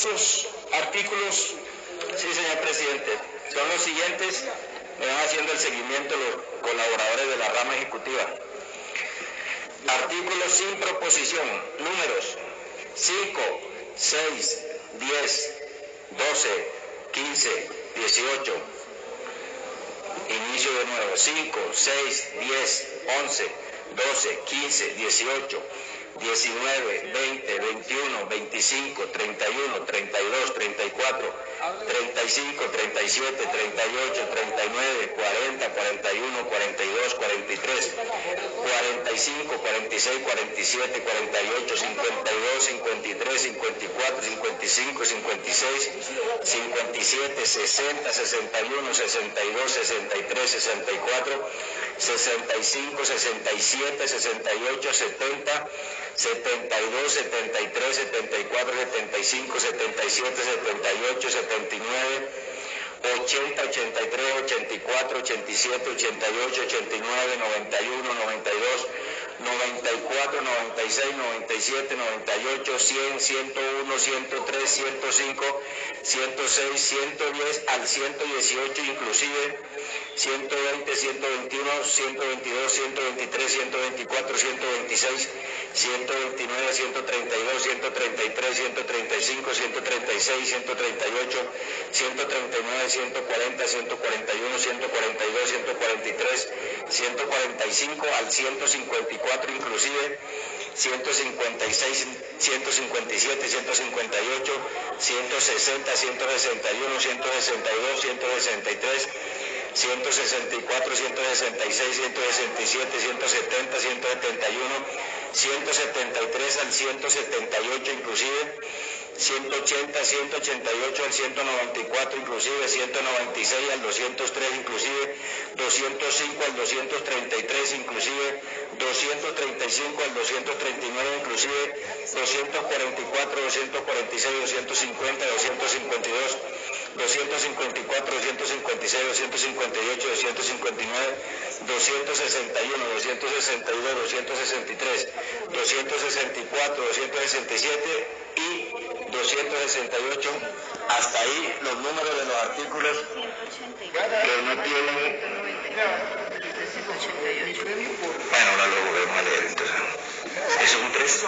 Esos artículos, sí señor presidente, son los siguientes, me van haciendo el seguimiento los colaboradores de la rama ejecutiva. Artículos sin proposición, números 5, 6, 10, 12, 15, 18. Inicio de nuevo. 5, 6, 10, 11, 12, 15, 18. 19, 20, 21, 25, 31, 32, 34, 35, 37, 38, 39, 40, 41, 42, 43, 45, 46, 47, 48, 52, 53, 54, 55, 56, 57, 60, 61, 62, 63, 64, 65, 67, 68, 70, 72, 73, 74, 75, 77, 78, 79, 80, 83, 84, 87, 88, 89, 91, 92, 94, 96, 97, 98, 100, 101, 103, 105, 106, 110 al 118 inclusive 120, 121, 122, 123, 124, 126, 129, 132, 133, 135, 136, 138, 139, 140, 141, 142, 143, 145 al 154 inclusive, 156, 157, 158, 160, 161, 162, 163, 164, 166, 167, 170, 171, 173 al 178 inclusive, 180, 188 al 194 inclusive, 196 al 203 inclusive, 205 al 233 inclusive, 235 al 239 inclusive, 244, 246, 250, 252, 254, 256, 258, 259, 261, 262, 263, 264, 267 y 268. Hasta ahí los números de los artículos que no tienen... Bueno, ahora lo volvemos a leer entonces. ¿Es un 3?